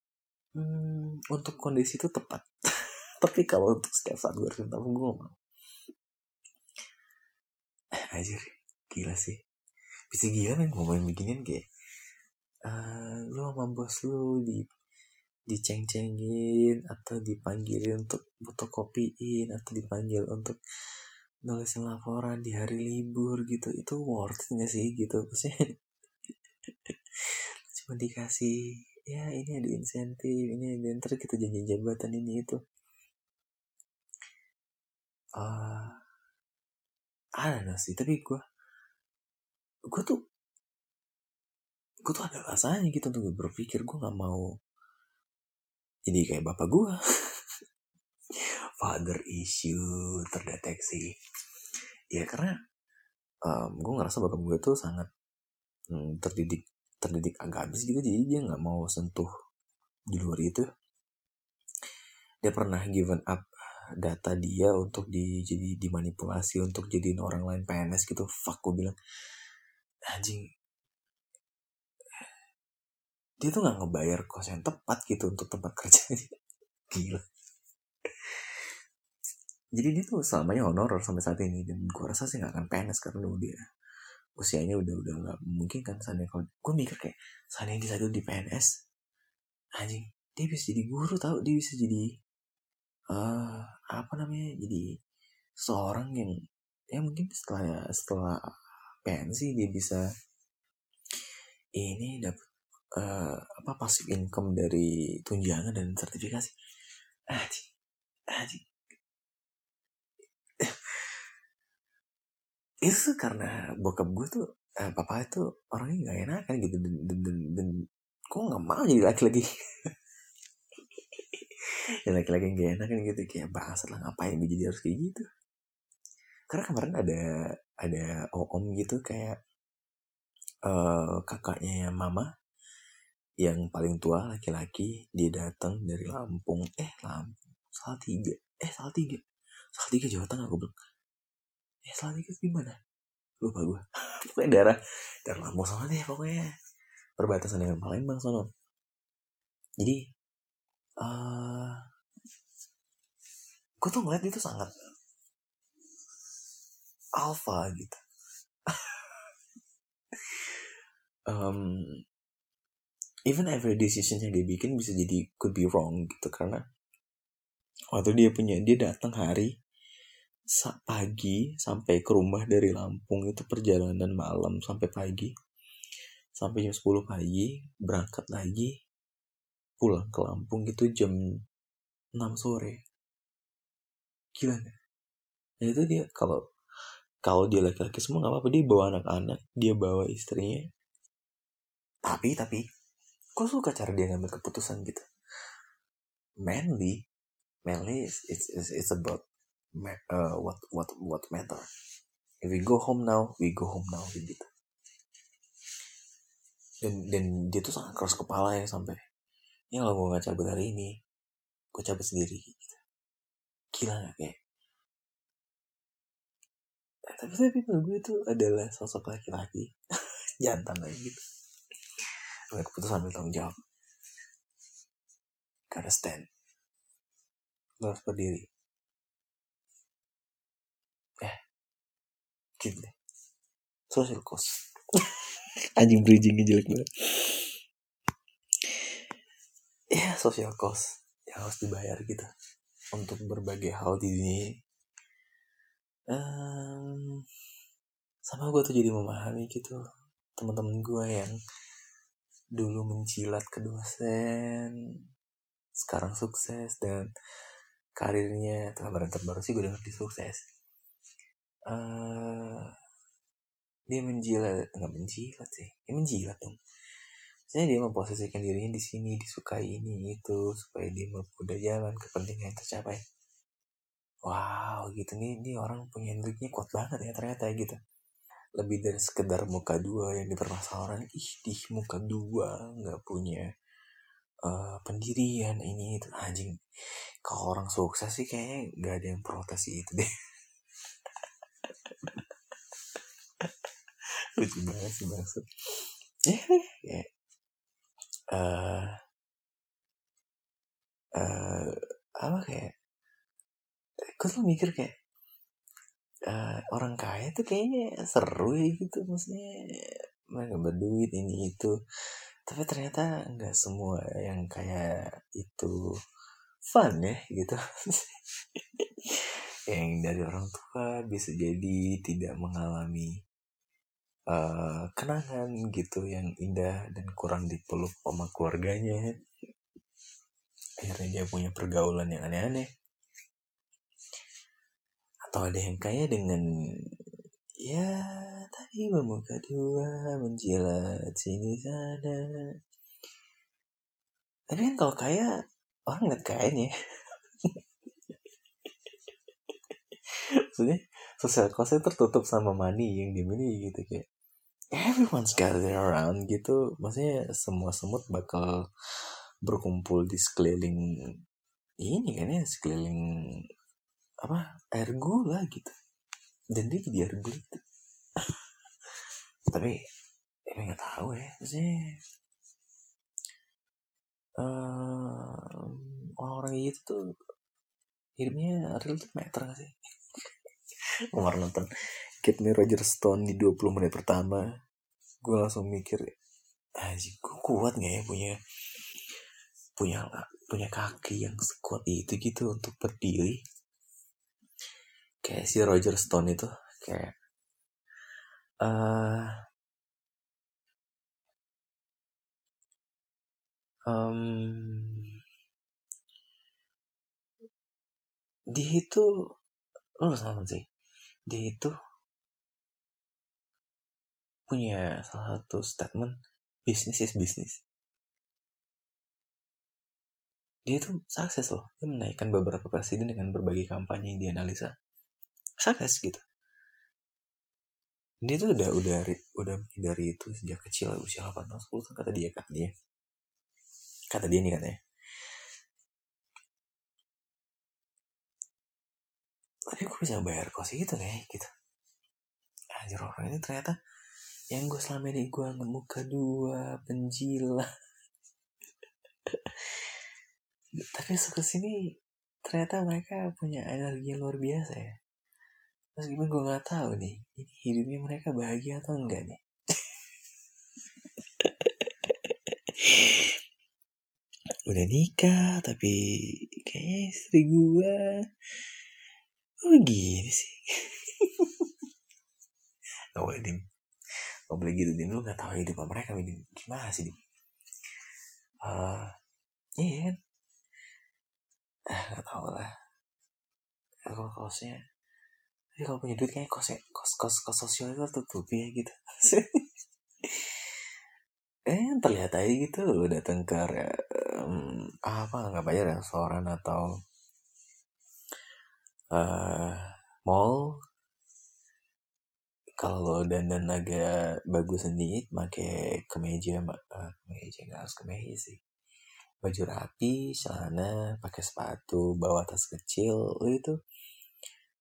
Hmm, untuk kondisi itu tepat. Tapi kalau untuk setiap saat gue harus minta gue mau. Eh, gila sih. Bisa gila men ngomongin beginian kayak uh, lu sama bos lu di diceng-cengin atau dipanggilin untuk fotokopiin atau dipanggil untuk nulisin laporan di hari libur gitu. Itu worth it gak sih gitu? Maksudnya cuma dikasih ya ini ada insentif ini ada ntar kita janji jabatan ini itu. Uh, ada sih tapi gue gue tuh gue tuh ada rasanya gitu untuk berpikir gue nggak mau jadi kayak bapak gue father issue terdeteksi. Ya karena um, gue ngerasa bapak gue tuh sangat hmm, terdidik terdidik agak habis gitu. Jadi dia nggak mau sentuh di luar itu. Dia pernah given up data dia untuk di jadi dimanipulasi untuk jadiin orang lain PNS gitu. Fuck gue bilang anjing dia tuh nggak ngebayar kos yang tepat gitu untuk tempat kerja gila. Jadi dia tuh selamanya honorer sampai saat ini dan gue rasa sih nggak akan PNS karena udah usianya udah udah nggak mungkin kan sana kalau gue mikir kayak sana di satu di PNS anjing dia bisa jadi guru tau dia bisa jadi uh, apa namanya jadi seorang yang ya mungkin setelah setelah pensi dia bisa ini dapat uh, apa pasif income dari tunjangan dan sertifikasi. Aji aji itu karena bokap gue tuh eh, papa itu orangnya nggak enak kan gitu dan dan dan, dan kok nggak mau jadi laki-laki? Ya laki-laki yang gak enak kan gitu kayak bahasa lah ngapain gue jadi harus kayak gitu? Karena kemarin ada ada om gitu kayak uh, kakaknya mama yang paling tua laki-laki dia datang dari Lampung. Eh Lampung tiga eh tiga salah tiga Jawa Tengah gue bilang eh tiga di mana? Lupa gue pokoknya daerah daerah Lampung sama deh pokoknya. Perbatasan dengan Palembang sono. Jadi uh, gue tuh ngeliat itu sangat alpha gitu. Um, even every decision yang dia bikin bisa jadi could be wrong gitu karena waktu dia punya dia datang hari pagi sampai ke rumah dari Lampung itu perjalanan malam sampai pagi. Sampai jam 10 pagi berangkat lagi pulang ke Lampung itu jam 6 sore. Gila gak? Itu dia kalau kalau dia laki-laki semua nggak apa-apa dia bawa anak-anak dia bawa istrinya. Tapi tapi gue suka cara dia ngambil keputusan gitu? Manly manly it's it's, it's about uh, what what what matter. If we go home now we go home now gitu. Dan dan dia tuh sangat keras kepala ya sampai ya kalau gue nggak cabut hari ini. Gue cabut sendiri gitu. gila gak kayak tapi tapi menurut gue itu adalah sosok laki-laki. Jantan lagi gitu. Ambil keputusan ambil tanggung jawab. Gotta stand. Lo harus berdiri. Eh gitu deh. Social cost anjing bridgingnya jelek banget. Ya social cost yang harus dibayar gitu. Untuk berbagai hal di dunia ini. Em, sama gue tuh jadi memahami gitu teman-teman gue yang dulu mencilat ke dosen sekarang sukses dan karirnya kabar terbaru sih gue denger di sukses. Eh dia menjilat nggak menjilat sih dia menjilat dong. Saya dia memposisikan dirinya di sini disukai ini itu supaya dia udah jalan kepentingan yang tercapai wow gitu nih ini orang punya kuat banget ya ternyata gitu. Lebih dari sekedar muka dua yang dipermasalahkan ih di muka dua nggak punya eh, pendirian ini. Itu anjing. Kalau orang sukses sih kayaknya nggak ada yang protes itu deh. Lucu banget sih maksud. Ya ya. Eh eh apa kayak gue tuh mikir kayak eh, orang kaya tuh kayaknya seru ya gitu maksudnya mereka berduit ini itu. Tapi ternyata nggak semua yang kayak itu fun ya gitu. Yang dari orang tua bisa jadi tidak mengalami eh, kenangan gitu yang indah dan kurang dipeluk sama keluarganya. Akhirnya dia punya pergaulan yang aneh-aneh atau ada yang kaya dengan ya tadi memuka dua menjilat sini sana. Tapi kan kalau kaya orang nggak kayanya. Maksudnya sosial costnya tertutup sama money yang dimiliki gitu kayak everyone's gathered around gitu. Maksudnya semua semut bakal berkumpul di sekeliling ini kan ya sekeliling apa air gula gitu. Dan dia jadi air gula gitu. tapi ya nggak tahu ya maksudnya eh, orang-orang gitu tuh hidupnya tuh meter gak sih? Kemarin nonton Kid Me Roger Stone di 20 menit pertama gue langsung mikir anjing gue kuat gak ya punya punya punya kaki yang sekuat itu gitu untuk berdiri kayak si Roger Stone itu kayak eh em, dia itu lo harus sih. Dia itu punya salah satu statement business is business. Dia itu sukses loh. Dia menaikkan beberapa presiden dengan berbagai kampanye yang dia sukses gitu dia tuh udah udah udah dari itu sejak kecil usia 8 tahun 10 tahun kata dia kata dia. Kata dia nih katanya. Tapi gue bisa bayar kos itu nih gitu. Anjir orang ini ternyata yang gue selama ini gue anggap muka dua penjilat tapi sini ternyata mereka punya energi yang luar biasa ya meskipun gue nggak tahu nih ini hidupnya mereka bahagia atau enggak nih? Udah nikah tapi kayaknya istri gue oh gini sih? Gak boleh dim gak boleh gitu dim lu gak tahu hidup mereka dim gimana sih dim uh, iya kan? Ah gak tau lah. Kalau kosnya tapi kalau punya duit kayak kos kos kos kos sosial itu tutup ya gitu. Eh terlihat aja gitu datang ke um, apa nggak bayar restoran atau uh, mall. Kalau dandan agak bagus sedikit pakai kemeja uh, kemeja nggak harus kemeja sih. Baju rapi celana pakai sepatu bawa tas kecil itu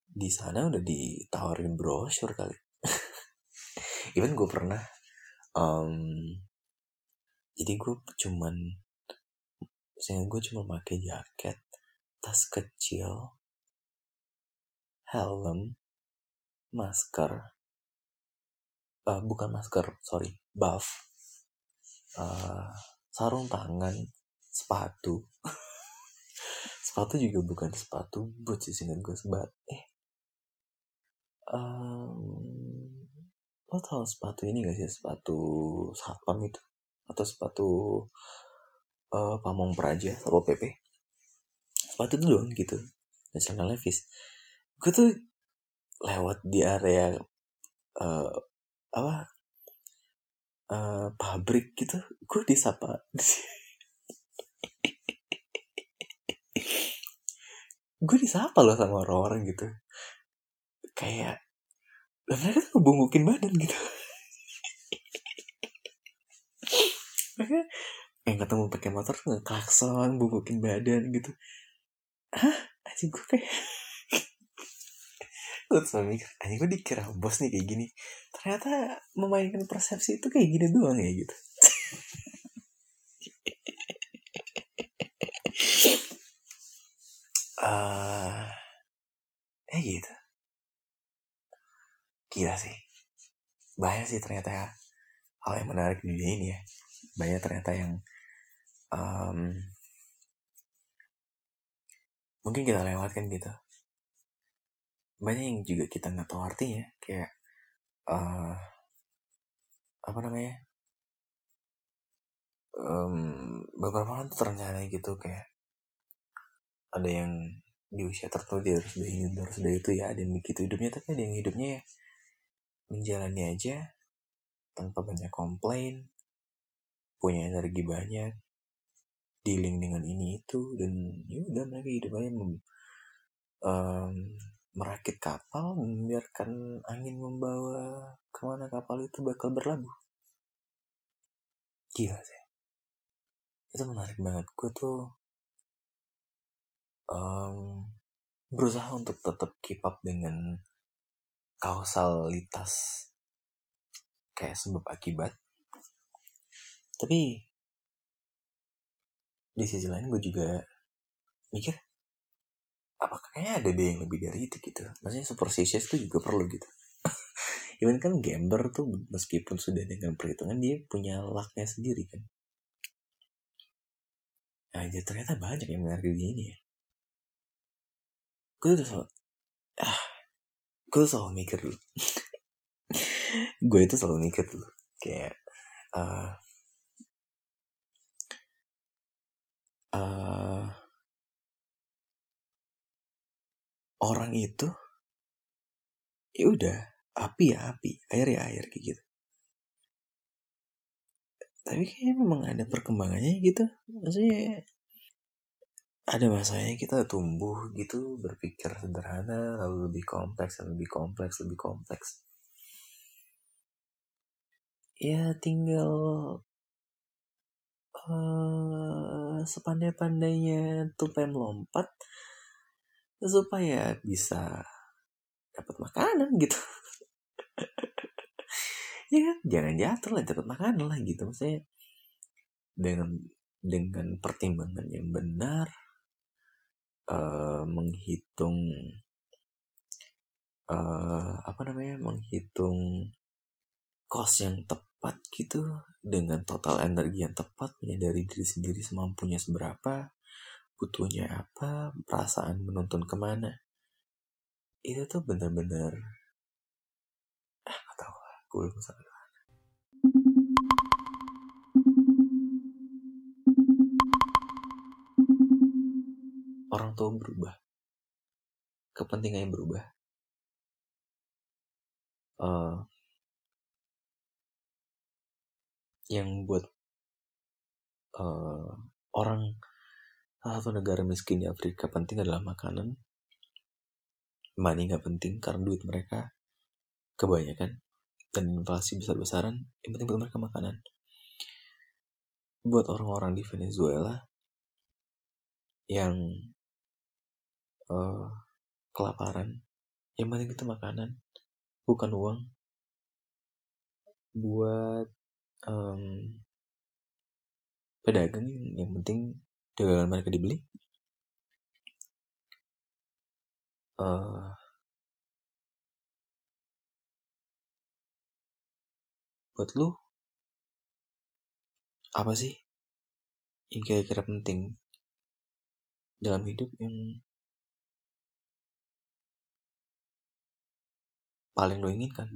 di sana udah ditawarin brosur kali. Even gue pernah um, jadi gue cuman saya gue cuma pakai jaket tas kecil helm masker uh, bukan masker sorry buff uh, sarung tangan sepatu. Sepatu juga bukan sepatu boot sih singkat gue sebat eh um, lo tau sepatu ini gak sih? Sepatu satpam itu? Atau sepatu uh, pamong praja atau pp sepatu itu doang gitu national levis. Gue tuh lewat di area uh, apa uh, pabrik gitu gue disapa. Gue disapa loh sama orang-orang gitu kayak mereka tuh ngebungkukin badan gitu. Mereka yang ketemu pakai motor tuh ngeklakson bungkukin badan gitu. Hah? Aja gue kayak gue tuh mikir anjing gue dikira bos nih kayak gini. Ternyata memainkan persepsi itu kayak gini doang ya gitu. Uh, eh gitu gila sih. Banyak sih ternyata ya, hal yang menarik di dunia ini ya. Banyak ternyata yang um, mungkin kita lewatkan gitu. Banyak yang juga kita nggak tahu artinya. Kayak uh, apa namanya? Um, beberapa orang tuh terencana gitu kayak ada yang di usia tertentu dia harus udah ini harus udah itu ya ada yang begitu hidupnya tapi ada yang hidupnya ya menjalani aja tanpa banyak komplain punya energi banyak dealing dengan ini itu dan ya udah mereka hidup aja um, merakit kapal membiarkan angin membawa ke mana kapal itu bakal berlabuh. Gila sih. Itu menarik banget. Gue tuh um, berusaha untuk tetap keep up dengan kausalitas kayak sebab akibat. Tapi di sisi lain gue juga mikir apakah kayaknya ada deh yang lebih dari itu gitu? Maksudnya superstitious itu juga perlu gitu. Even kan gambler tuh meskipun sudah dengan perhitungan dia punya lucknya sendiri kan. Nah jadi ternyata banyak yang menarik di ini ya. Gue tuh selalu ah gue selalu mikir dulu. Gue itu selalu mikir dulu. Kayak uh, uh, orang itu ya udah api ya api. Air ya air kayak gitu. Tapi kayaknya memang ada perkembangannya gitu. Maksudnya ada masanya kita tumbuh gitu berpikir sederhana lalu lebih kompleks dan lebih kompleks lebih kompleks. Ya tinggal uh, sepandai-pandainya tupai melompat supaya bisa dapat makanan gitu. Ya kan? Jangan jatuh lah dapat makanan lah gitu. Maksudnya dengan dengan pertimbangan yang benar uh, menghitung uh, apa namanya menghitung cost yang tepat gitu dengan total energi yang tepat menyadari diri sendiri semampunya seberapa butuhnya apa perasaan menuntun ke mana. Itu tuh bener-bener ah gak tau lah gue belum orang tua berubah. Kepentingannya berubah. Uh, yang buat uh, orang salah satu negara miskin di Afrika penting adalah makanan. Money nggak penting karena duit mereka kebanyakan dan inflasi besar-besaran. Yang penting buat mereka makanan. Buat orang-orang di Venezuela yang uh, kelaparan. Yang penting itu makanan bukan uang. Buat um, pedagang yang penting dagangan mereka dibeli. Uh, buat lu apa sih yang kira-kira penting dalam hidup yang paling lo inginkan.